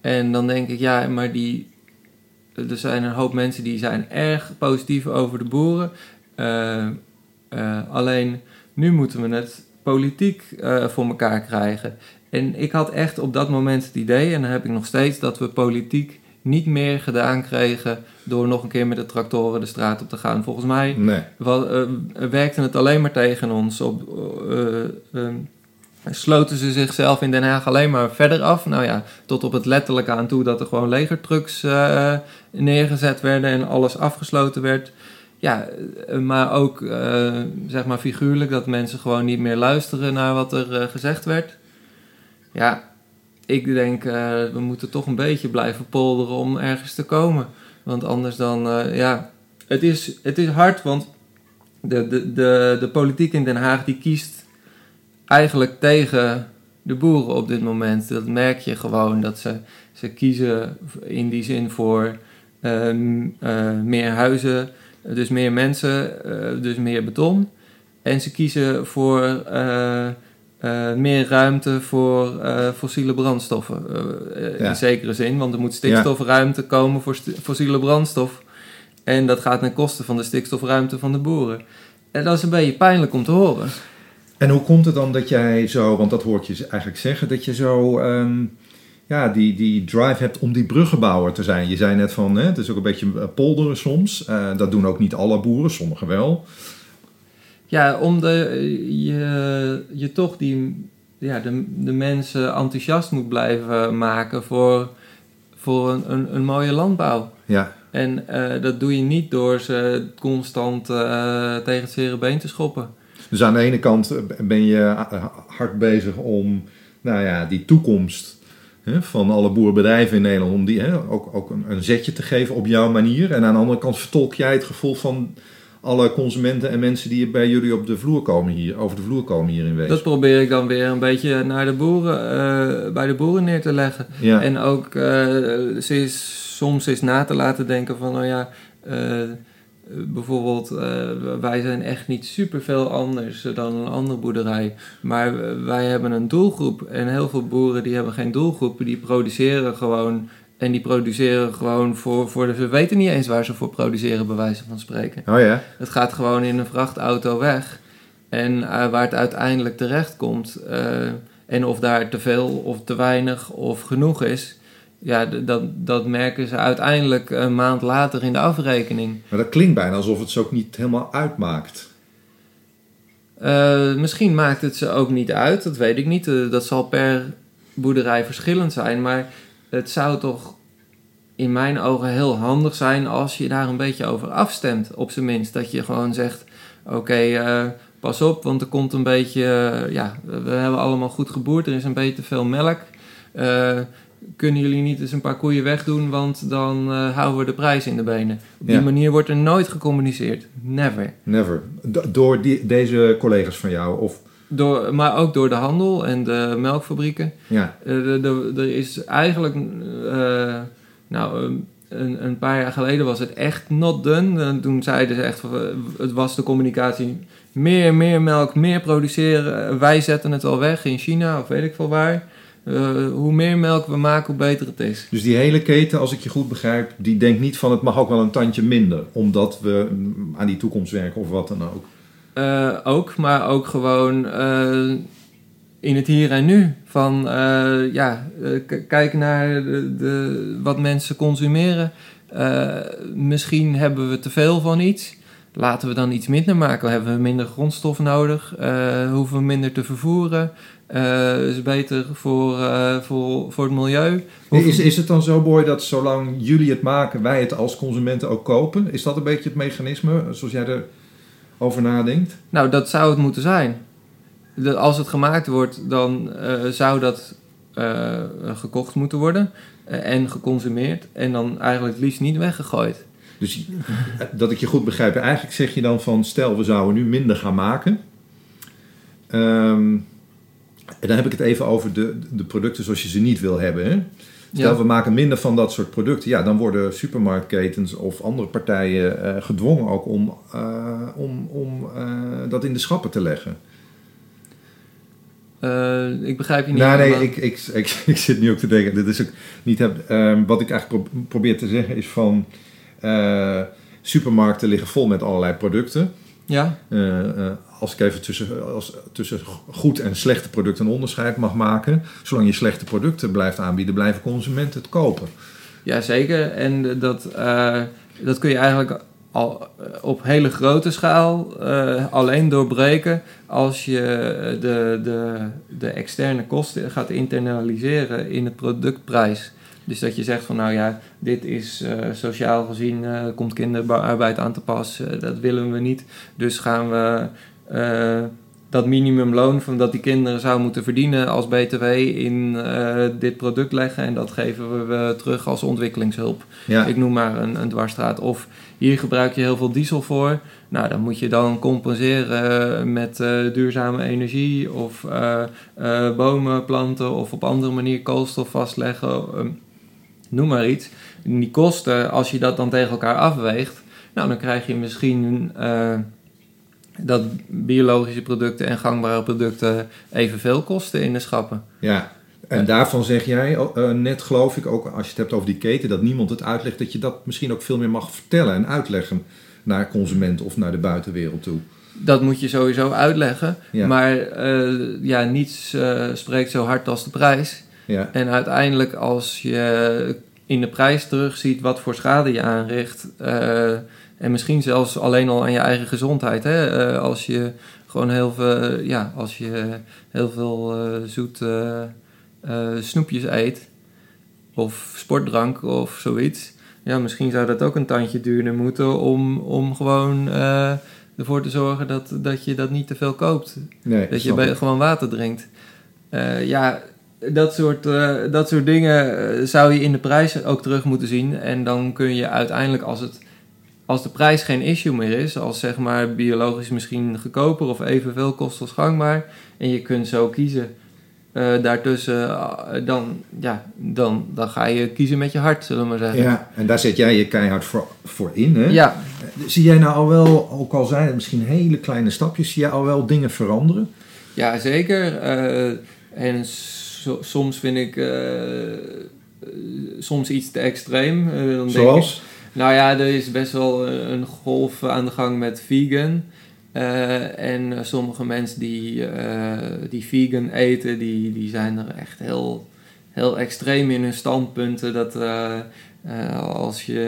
En dan denk ik, ja, maar die, er zijn een hoop mensen die zijn erg positief over de boeren. Alleen nu moeten we het politiek eh, voor elkaar krijgen. En ik had echt op dat moment het idee, en dan heb ik nog steeds, dat we politiek niet meer gedaan kregen door nog een keer met de tractoren de straat op te gaan. Volgens mij Nee. wel, eh, werkte het alleen maar tegen ons. Op, eh, eh, sloten ze zichzelf in Den Haag alleen maar verder af. Nou ja, tot op het letterlijke aan toe dat er gewoon legertrucks eh, neergezet werden en alles afgesloten werd. Ja, eh, maar ook eh, zeg maar figuurlijk dat mensen gewoon niet meer luisteren naar wat er eh, gezegd werd. Ja, ik denk we moeten toch een beetje blijven polderen om ergens te komen. Want anders dan, ja, het is, het is hard, want de, de, de, de politiek in Den Haag die kiest eigenlijk tegen de boeren op dit moment. Dat merk je gewoon, dat ze, ze kiezen in die zin voor meer huizen, dus meer mensen, uh, dus meer beton. En ze kiezen voor uh, meer ruimte voor fossiele brandstoffen. Ja. In zekere zin, want er moet stikstofruimte komen voor fossiele brandstof. En dat gaat ten koste van de stikstofruimte van de boeren. En dat is een beetje pijnlijk om te horen. En hoe komt het dan dat jij zo, want dat hoor ik je eigenlijk zeggen, dat je zo um, ja, die, die drive hebt om die bruggenbouwer te zijn? Je zei net van, hè, het is ook een beetje polderen soms. Uh, dat doen ook niet alle boeren, sommigen wel. Ja, om de, je, je toch die, ja, de, de mensen enthousiast moet blijven maken voor, voor een, een, een mooie landbouw. Ja. En uh, dat doe je niet door ze constant uh, tegen het zere been te schoppen. Dus aan de ene kant ben je hard bezig om nou ja, die toekomst hè, van alle boerenbedrijven in Nederland, om die hè, ook, ook een, een, zetje te geven op jouw manier. En aan de andere kant vertolk jij het gevoel van alle consumenten en mensen die bij jullie op de vloer komen hier, over de vloer komen hier in wezen. Dat probeer ik dan weer een beetje naar de boeren, uh, bij de boeren neer te leggen. Ja. En ook uh, ze is, soms eens na te laten denken van, nou ja, uh, bijvoorbeeld, uh, wij zijn echt niet super veel anders dan een andere boerderij. Maar wij hebben een doelgroep. En heel veel boeren die hebben geen doelgroep. Die produceren gewoon. En die produceren gewoon voor, voor de... Ze weten niet eens waar ze voor produceren, bij wijze van spreken. Oh ja? Het gaat gewoon in een vrachtauto weg. En uh, waar het uiteindelijk terecht komt... Uh, en of daar te veel of te weinig of genoeg is... Ja, dat, dat merken ze uiteindelijk een maand later in de afrekening. Maar dat klinkt bijna alsof het ze ook niet helemaal uitmaakt. Uh, misschien maakt het ze ook niet uit, dat weet ik niet. Uh, dat zal per boerderij verschillend zijn. Maar het zou toch in mijn ogen heel handig zijn als je daar een beetje over afstemt. Op zijn minst. Dat je gewoon zegt: Oké, okay, uh, pas op, want er komt een beetje. ja, we hebben allemaal goed geboerd, er is een beetje te veel melk kunnen jullie niet eens een paar koeien wegdoen, want dan uh, houden we de prijs in de benen. Op die Ja. manier wordt er nooit gecommuniceerd. Never. Never. Do- door die, deze collega's van jou? Of, Door, maar ook door de handel en de melkfabrieken. ja. De- er is eigenlijk, uh, nou, um, een, een paar jaar geleden was het echt not done. En toen zeiden ze echt, het was de communicatie, meer, meer melk, meer produceren. Wij zetten het al weg in China of weet ik veel waar. Uh, hoe meer melk we maken, hoe beter het is. Dus die hele keten, als ik je goed begrijp, die denkt niet van het mag ook wel een tandje minder. Omdat we aan die toekomst werken of wat dan ook. Uh, ook, maar ook gewoon uh, in het hier en nu. Van ja, kijk naar de, de, wat mensen consumeren. misschien hebben we te veel van iets. Laten we dan iets minder maken. Hebben we minder grondstof nodig? hoeven we minder te vervoeren? Uh, is beter voor, uh, voor, voor het milieu. Is, is het dan zo, Boy, dat zolang jullie het maken, wij het als consumenten ook kopen? Is dat een beetje het mechanisme, zoals jij erover nadenkt? Nou, dat zou het moeten zijn. Dat als het gemaakt wordt, dan uh, zou dat eh, gekocht moeten worden eh, en geconsumeerd en dan eigenlijk het liefst niet weggegooid. Dus [laughs] dat ik je goed begrijp, eigenlijk zeg je dan van stel we zouden nu minder gaan maken. Ehm, en dan heb ik het even over de, de producten zoals je ze niet wil hebben. Hè? Stel Ja. we maken minder van dat soort producten, ja, dan worden supermarktketens of andere partijen eh, gedwongen ook om, eh, om, om eh, dat in de schappen te leggen. Ik begrijp je niet Nou, nee, ik, ik, ik, [laughs] ik zit nu ook te denken, dit is ook niet heb, ehm, wat ik eigenlijk pro- probeer te zeggen is van supermarkten liggen vol met allerlei producten. Ja, Eh, eh, als ik even tussen, als, tussen goed en slechte producten een onderscheid mag maken, zolang je slechte producten blijft aanbieden, blijven consumenten het kopen. ja, zeker. En dat, eh, dat kun je eigenlijk al op hele grote schaal alleen doorbreken als je de, de, de externe kosten gaat internaliseren in het productprijs. Dus dat je zegt van nou ja, dit is eh, sociaal gezien, eh, komt kinderarbeid aan te pas, eh, dat willen we niet. Dus gaan we dat minimumloon van dat die kinderen zouden moeten verdienen als BTW in dit product leggen en dat geven we terug als ontwikkelingshulp. Ja, Ik noem maar een, een dwarsstraat. Of hier gebruik je heel veel diesel voor. Nou, dan moet je dan compenseren met duurzame energie of eh, bomen planten of op andere manier koolstof vastleggen. ehm, noem maar iets. En die kosten, als je dat dan tegen elkaar afweegt, nou, dan krijg je misschien eh, dat biologische producten en gangbare producten evenveel kosten in de schappen. ja. En daarvan zeg jij oh, eh, net, geloof ik, ook als je het hebt over die keten, dat niemand het uitlegt, dat je dat misschien ook veel meer mag vertellen en uitleggen naar consument of naar de buitenwereld toe. Dat moet je sowieso uitleggen. Ja. Maar eh, ja, niets spreekt zo hard als de prijs. Ja, En uiteindelijk als je in de prijs terugziet wat voor schade je aanricht... eh, en misschien zelfs alleen al aan je eigen gezondheid. Hè? eh, als je gewoon heel veel, ja, als je heel veel eh, zoet eh, snoepjes eet... of sportdrank of zoiets... Ja, misschien zou dat ook een tandje duurder moeten om, om gewoon ervoor te zorgen dat, dat je dat niet te veel koopt. nee, Dat je bij, gewoon water drinkt. Ja, dat soort, eh, dat soort dingen eh, zou je in de prijs ook terug moeten zien. En dan kun je uiteindelijk, als, het, als de prijs geen issue meer is, als zeg maar biologisch misschien goedkoper of evenveel kost als gangbaar, en je kunt zo kiezen eh, daartussen, dan, ja, dan, dan ga je kiezen met je hart, zullen we maar zeggen. Ja, en daar zet jij je keihard voor, voor in. Hè? ja, Zie jij nou al wel, ook al zijn het misschien hele kleine stapjes, zie jij al wel dingen veranderen? Ja, zeker. En so- soms vind ik eh, eh, soms iets te extreem. Eh, dan denk ik- Zoals? nou ja, er is best wel een golf aan de gang met vegan. En sommige mensen die, die vegan eten, die, die zijn er echt heel, heel extreem in hun standpunten. Dat als je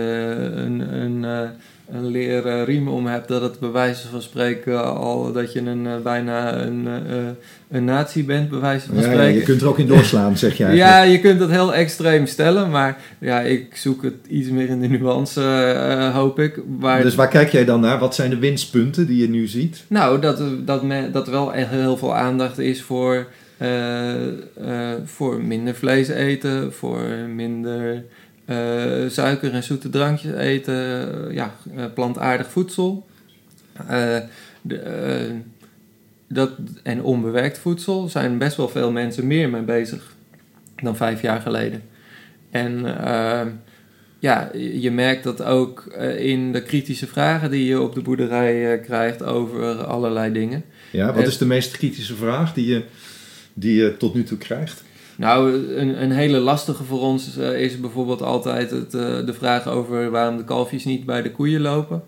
een, een, een leren riem om hebt, dat het bij wijze van spreken al dat je een, eh, bijna een, eh, een nazi bent, bij wijze van Ja, ja, spreken. je kunt er ook in doorslaan, zeg jij. Ja, je kunt dat heel extreem stellen, maar ja, ik zoek het iets meer in de nuance, eh, hoop ik. Dus waar kijk jij dan naar? Wat zijn de winstpunten die je nu ziet? Nou, dat, dat, dat er wel echt heel veel aandacht is voor, eh, eh, voor minder vlees eten, voor minder eh, suiker en zoete drankjes eten, eh, ja, eh, plantaardig voedsel. De, dat, en onbewerkt voedsel zijn best wel veel mensen meer mee bezig dan vijf jaar geleden. En ja, je merkt dat ook in de kritische vragen die je op de boerderij krijgt over allerlei dingen. Ja, wat is de meest kritische vraag die je, die je tot nu toe krijgt? Nou, een, een hele lastige voor ons eh, is bijvoorbeeld altijd het, eh, de vraag over waarom de kalfjes niet bij de koeien lopen.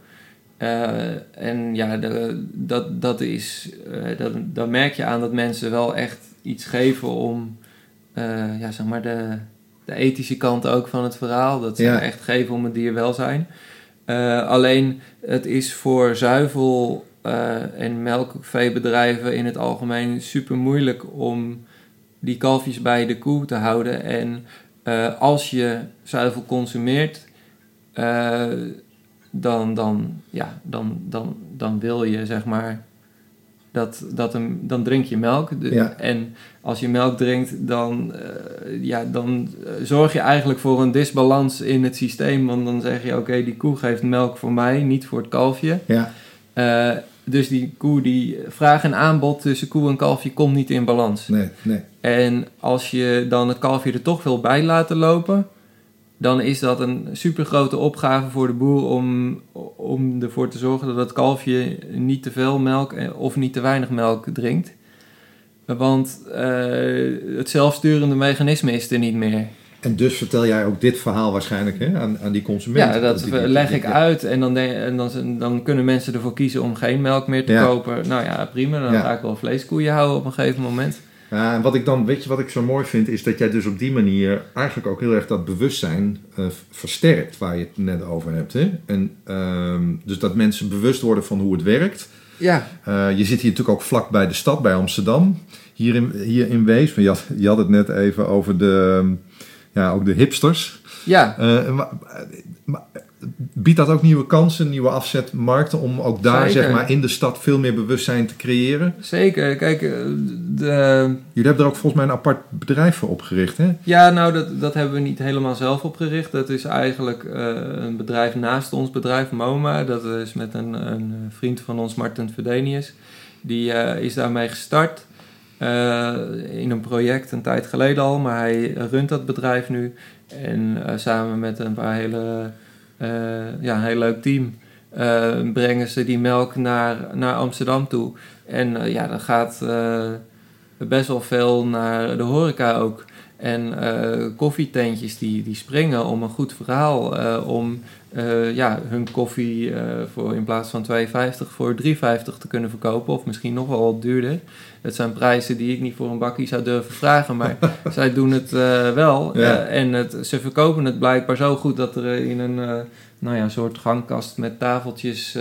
Eh, en ja, de, dat, dat is, dat, dan merk je aan dat mensen wel echt iets geven om, ja, zeg maar, de, de ethische kant ook van het verhaal. Dat ze Ja. echt geven om het dierwelzijn. Alleen, het is voor zuivel en melkveebedrijven in het algemeen super moeilijk om die kalfjes bij de koe te houden. En eh, als je zuivel consumeert, eh, dan, dan, ja, dan, dan, dan wil je zeg maar dat, dat hem, dan drink je melk. De- Ja. En als je melk drinkt, dan, eh, ja, dan zorg je eigenlijk voor een disbalans in het systeem. Want dan zeg je, oké, die koe geeft melk voor mij, niet voor het kalfje. Ja, dus die koe, die vraag en aanbod tussen koe en kalfje komt niet in balans. nee, nee. En als je dan het kalfje er toch wil bij laten lopen, dan is dat een super grote opgave voor de boer om, om ervoor te zorgen dat het kalfje niet te veel melk eh, of niet te weinig melk drinkt. Want eh, het zelfsturende mechanisme is er niet meer. En dus vertel jij ook dit verhaal waarschijnlijk hè, aan, aan die consument. Ja, dat die- leg die- ik ja. uit en, dan, de- en dan, dan kunnen mensen ervoor kiezen om geen melk meer te Ja. kopen. Nou ja, prima, dan Ja. ga ik wel vleeskoeien houden op een gegeven moment. Ja, en wat ik dan, weet je wat ik zo mooi vind, is dat jij dus op die manier eigenlijk ook heel erg dat bewustzijn eh, versterkt waar je het net over hebt. Hè? En, ehm, dus dat mensen bewust worden van hoe het werkt. Ja, Eh, je zit hier natuurlijk ook vlak bij de stad, bij Amsterdam. Hier in, hier in Wees. Je had, je had het net even over de, ja, ook de hipsters. ja. Eh, maar, maar biedt dat ook nieuwe kansen, nieuwe afzetmarkten om ook daar Zeker. zeg maar, in de stad veel meer bewustzijn te creëren? Zeker. Kijk, eh, de, Jullie hebben er ook volgens mij een apart bedrijf voor opgericht, hè? ja, nou, dat, dat hebben we niet helemaal zelf opgericht. Dat is eigenlijk eh, een bedrijf naast ons bedrijf, MoMA. Dat is met een, een vriend van ons, Martin Verdenius. Die eh, is daarmee gestart eh, in een project een tijd geleden al. Maar hij runt dat bedrijf nu. En eh, samen met een paar hele, eh, ja, heel leuk team... eh, brengen ze die melk naar, naar Amsterdam toe. En eh, ja, dan gaat eh, best wel veel naar de horeca ook. En eh, koffietentjes die, die springen om een goed verhaal. eh, om eh, ja, hun koffie eh, voor in plaats van 2,50 voor 3,50 te kunnen verkopen. Of misschien nog wel wat duurder. Het zijn prijzen die ik niet voor een bakkie zou durven vragen. Maar [laughs] zij doen het eh, wel. Ja. Eh, en het, ze verkopen het blijkbaar zo goed dat er in een eh, nou ja, soort gangkast met tafeltjes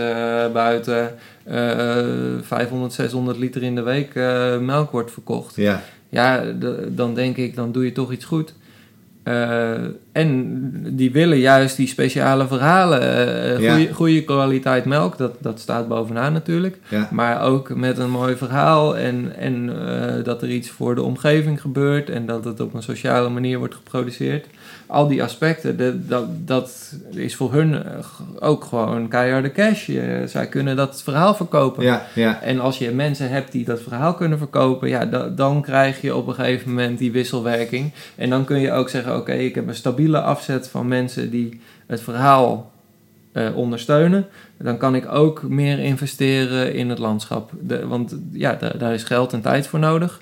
buiten... eh 500, 600 liter in de week melk wordt verkocht. Ja. Ja, dan denk ik, dan doe je toch iets goed. Eh, en die willen juist die speciale verhalen. eh goede, kwaliteit melk, dat, dat staat bovenaan natuurlijk. Ja. Maar ook met een mooi verhaal en, en eh, dat er iets voor de omgeving gebeurt en dat het op een sociale manier wordt geproduceerd. Al die aspecten, de- dat, dat is voor hun eh, ook gewoon keiharde cash. Zij kunnen dat verhaal verkopen. Ja, ja. En als je mensen hebt die dat verhaal kunnen verkopen, ja, da- dan krijg je op een gegeven moment die wisselwerking. En dan kun je ook zeggen, oké, ik heb een stabiele afzet van mensen die het verhaal eh, ondersteunen. Dan kan ik ook meer investeren in het landschap. De, want ja, da- daar is geld en tijd voor nodig.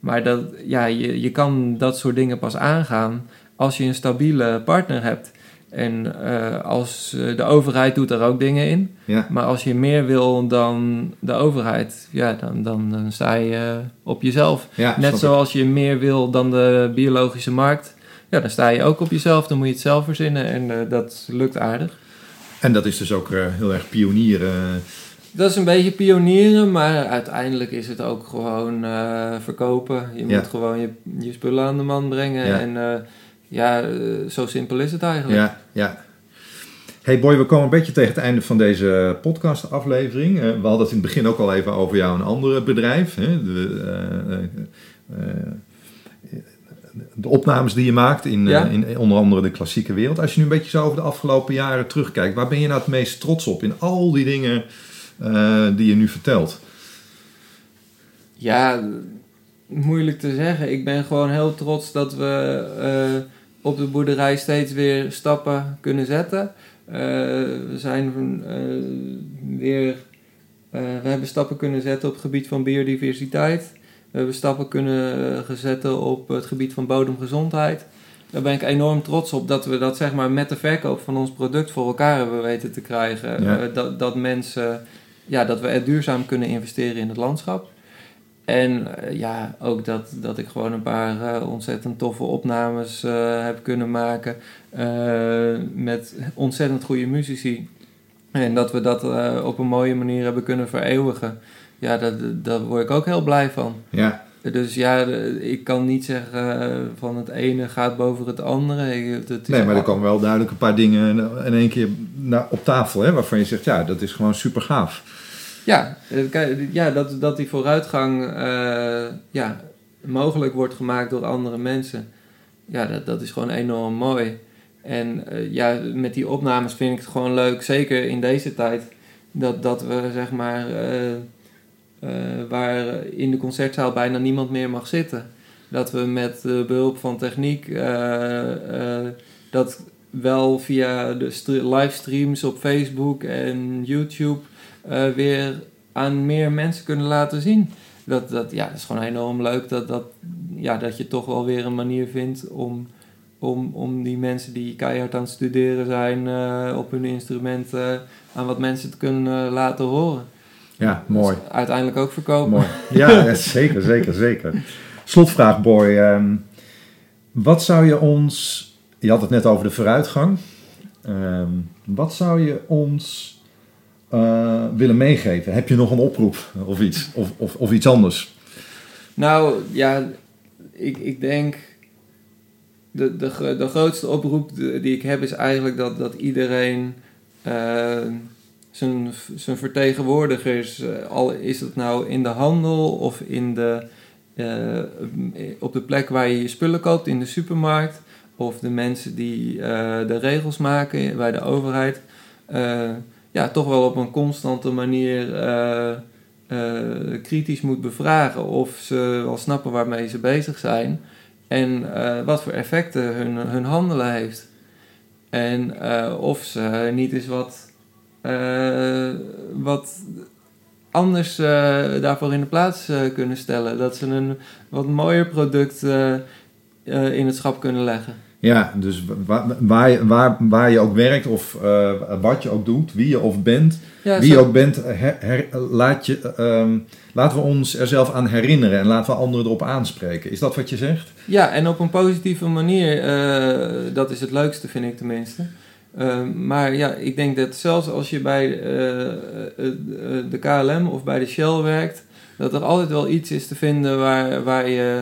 Maar dat, ja, je, je kan dat soort dingen pas aangaan als je een stabiele partner hebt. En eh, als eh, de overheid doet daar ook dingen in. ja. Maar als je meer wil dan de overheid, ja, dan, dan, dan sta je eh, op jezelf. ja Net zoals je meer wil dan de biologische markt, ja, dan sta je ook op jezelf. Dan moet je het zelf verzinnen en dat lukt aardig. En dat is dus ook heel erg pionieren. Dat is een beetje pionieren, maar uiteindelijk is het ook gewoon verkopen. Je Ja. moet gewoon je, je spullen aan de man brengen. En ja, eh, zo simpel is het eigenlijk. Ja, ja. Hey boy, we komen een beetje tegen het einde van deze podcastaflevering. Eh, we hadden het in het begin ook al even over jou en een ander bedrijf. Hè? De, eh, de opnames die je maakt in, Ja. in onder andere de klassieke wereld. Als je nu een beetje zo over de afgelopen jaren terugkijkt, waar ben je nou het meest trots op in al die dingen die je nu vertelt? Ja, moeilijk te zeggen. Ik ben gewoon heel trots dat we op de boerderij steeds weer stappen kunnen zetten. Eh, we zijn eh, weer. eh, we hebben stappen kunnen zetten op het gebied van biodiversiteit. We hebben stappen kunnen zetten op het gebied van bodemgezondheid. Daar ben ik enorm trots op dat we dat zeg maar met de verkoop van ons product voor elkaar hebben weten te krijgen. Ja. Dat, dat mensen, ja, dat we er duurzaam kunnen investeren in het landschap. En eh, ja, ook dat, dat ik gewoon een paar eh, ontzettend toffe opnames eh, heb kunnen maken. met ontzettend goede muzici. En dat we dat op een mooie manier hebben kunnen vereeuwigen. Ja, daar, daar word ik ook heel blij van. Ja, Dus ja, ik kan niet zeggen van het ene gaat boven het andere. Ik- het is nee, maar er komen wel duidelijk een paar dingen in één keer op tafel, hè, waarvan je zegt, ja, dat is gewoon super gaaf. Ja, eh, ja dat, dat die vooruitgang eh, ja, mogelijk wordt gemaakt door andere mensen. Ja, dat, dat is gewoon enorm mooi. En eh, ja, met die opnames vind ik het gewoon leuk, zeker in deze tijd, dat, dat we zeg maar, waar in de concertzaal bijna niemand meer mag zitten. Dat we met behulp van techniek dat wel via de stre- livestreams op Facebook en YouTube weer aan meer mensen kunnen laten zien. Dat, dat, ja, dat is gewoon enorm leuk dat, dat, ja, dat je toch wel weer een manier vindt om, om, om die mensen die keihard aan het studeren zijn eh, op hun instrumenten aan wat mensen te kunnen eh, laten horen. Ja, mooi. Dus uiteindelijk ook verkopen. Mooi. Ja, [laughs] ja, zeker, zeker, zeker. Slotvraag, Boy. Ehm, wat zou je ons... Je had het net over de vooruitgang. Ehm, wat zou je ons eh, willen meegeven? Heb je nog een oproep of iets? Of, of, of iets anders? Nou ja, ik, ik denk. De, de, de grootste oproep die ik heb is eigenlijk dat, dat iedereen eh, zijn, zijn vertegenwoordigers, eh, al is het nou in de handel of in de, op de plek waar je je spullen koopt, in de supermarkt, of de mensen die de regels maken bij de overheid, ja, toch wel op een constante manier eh, eh, kritisch moet bevragen of ze wel snappen waarmee ze bezig zijn en eh, wat voor effecten hun, hun handelen heeft. En of ze niet eens wat, wat anders daarvoor in de plaats kunnen stellen. Dat ze een wat mooier product in het schap kunnen leggen. Ja, dus waar, waar, je- waar, waar je ook werkt of eh, wat je ook doet, wie je of bent, Ja, wie je ook bent, her- her- laat je, ehm, laten we ons er zelf aan herinneren en laten we anderen erop aanspreken. Is dat wat je zegt? Ja, en op een positieve manier. eh, dat is het leukste, vind ik tenminste. Eh, maar ja, ik denk dat zelfs als je bij eh, eh, eh, de KLM of bij de Shell werkt, dat er altijd wel iets is te vinden waar, waar, je,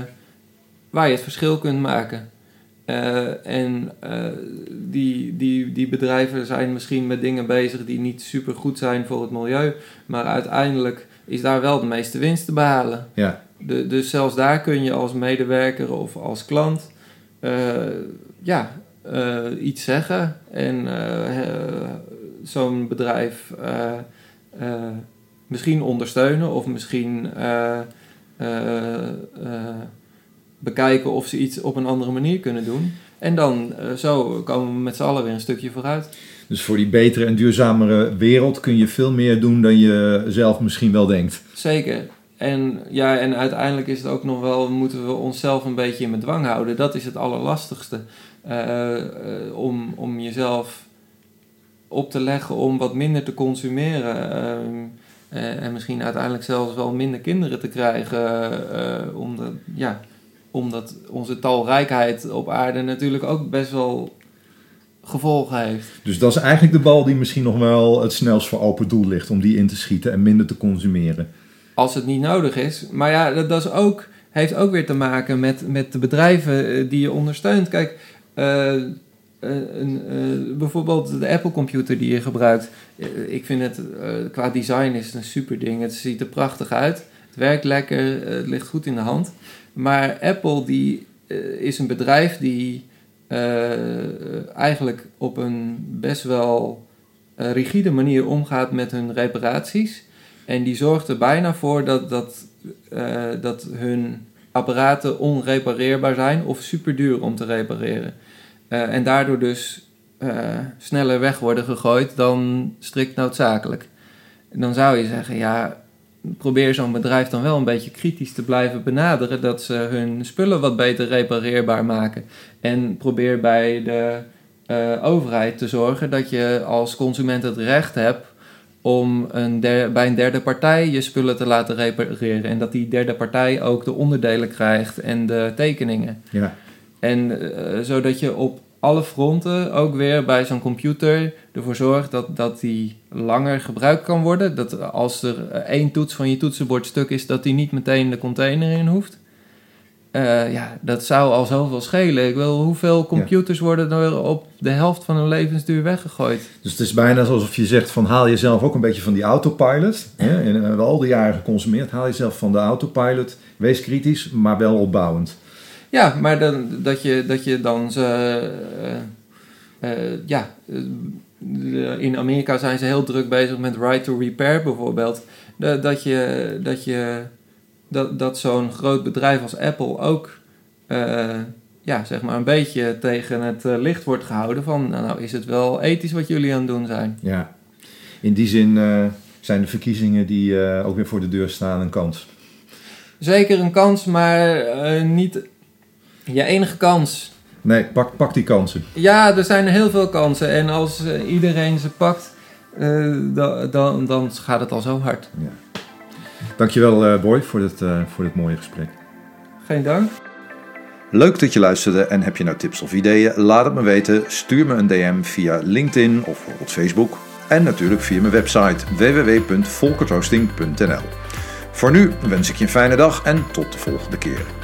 waar je het verschil kunt maken. Eh, en eh, die, die, die bedrijven zijn misschien met dingen bezig die niet super goed zijn voor het milieu, maar uiteindelijk is daar wel de meeste winst te behalen. Ja, De, dus zelfs daar kun je als medewerker of als klant eh, ja, iets zeggen. En zo'n bedrijf misschien ondersteunen of misschien bekijken of ze iets op een andere manier kunnen doen. En dan eh, zo komen we met z'n allen weer een stukje vooruit. dus voor die betere en duurzamere wereld kun je veel meer doen dan je zelf misschien wel denkt. Zeker. En, ja, en uiteindelijk is het ook nog wel, moeten we onszelf een beetje in bedwang houden. Dat is het allerlastigste. Eh, eh, om, om jezelf op te leggen om wat minder te consumeren. ehm, eh, en misschien uiteindelijk zelfs wel minder kinderen te krijgen. eh, omdat, ja, omdat onze talrijkheid op aarde natuurlijk ook best wel gevolgen heeft. Dus dat is eigenlijk de bal die misschien nog wel het snelst voor open doel ligt om die in te schieten en minder te consumeren. als het niet nodig is. Maar ja, dat, dat is ook, heeft ook weer te maken met, met de bedrijven eh, die je ondersteunt. Kijk, eh, eh, een, bijvoorbeeld de Apple computer die je gebruikt. Ik vind het qua design is het een super ding. Het ziet er prachtig uit. Het werkt lekker. het ligt goed in de hand. Maar Apple die, eh, is een bedrijf die eh, eigenlijk op een best wel eh, rigide manier omgaat met hun reparaties. En die zorgt er bijna voor dat, dat, dat hun apparaten onrepareerbaar zijn of super duur om te repareren. En daardoor dus sneller weg worden gegooid dan strikt noodzakelijk. En dan zou je zeggen, ja, probeer zo'n bedrijf dan wel een beetje kritisch te blijven benaderen dat ze hun spullen wat beter repareerbaar maken. En probeer bij de eh, overheid te zorgen dat je als consument het recht hebt om een der- bij een derde partij je spullen te laten repareren. En dat die derde partij ook de onderdelen krijgt en de tekeningen. Ja, En eh, zodat je op alle fronten ook weer bij zo'n computer ervoor zorgt dat, dat die langer gebruikt kan worden. Dat als er eh, één toets van je toetsenbord stuk is, dat die niet meteen de container in hoeft. eh, ja, dat zou al zoveel schelen. Ik wil, hoeveel computers worden er op de helft van hun levensduur weggegooid? Dus het is bijna alsof je zegt van haal jezelf ook een beetje van die autopilot. Hè? En, we hebben al die jaren geconsumeerd. Haal jezelf van de autopilot. Wees kritisch, maar wel opbouwend. Ja, maar dan, dat, je, dat je dan ze... eh, eh, ja, eh, in Amerika zijn ze heel druk bezig met right to repair bijvoorbeeld. Dat, dat je... Dat je dat, dat zo'n groot bedrijf als Apple ook ja, zeg maar een beetje tegen het licht wordt gehouden van nou is het wel ethisch wat jullie aan het doen zijn. Ja, in die zin zijn de verkiezingen die ook weer voor de deur staan een kans. Zeker een kans, maar niet je enige kans. Nee, pak, pak die kansen. Ja, er zijn heel veel kansen en als iedereen ze pakt, dan, dan, dan gaat het al zo hard. Ja. Dankjewel uh, Boy voor dit, uh, voor dit mooie gesprek. Geen dank. Leuk dat je luisterde en heb je nou tips of ideeën? Laat het me weten. Stuur me een DM via LinkedIn of bijvoorbeeld Facebook. En natuurlijk via mijn website www.volkertroosting.nl Voor nu wens ik je een fijne dag en tot de volgende keer.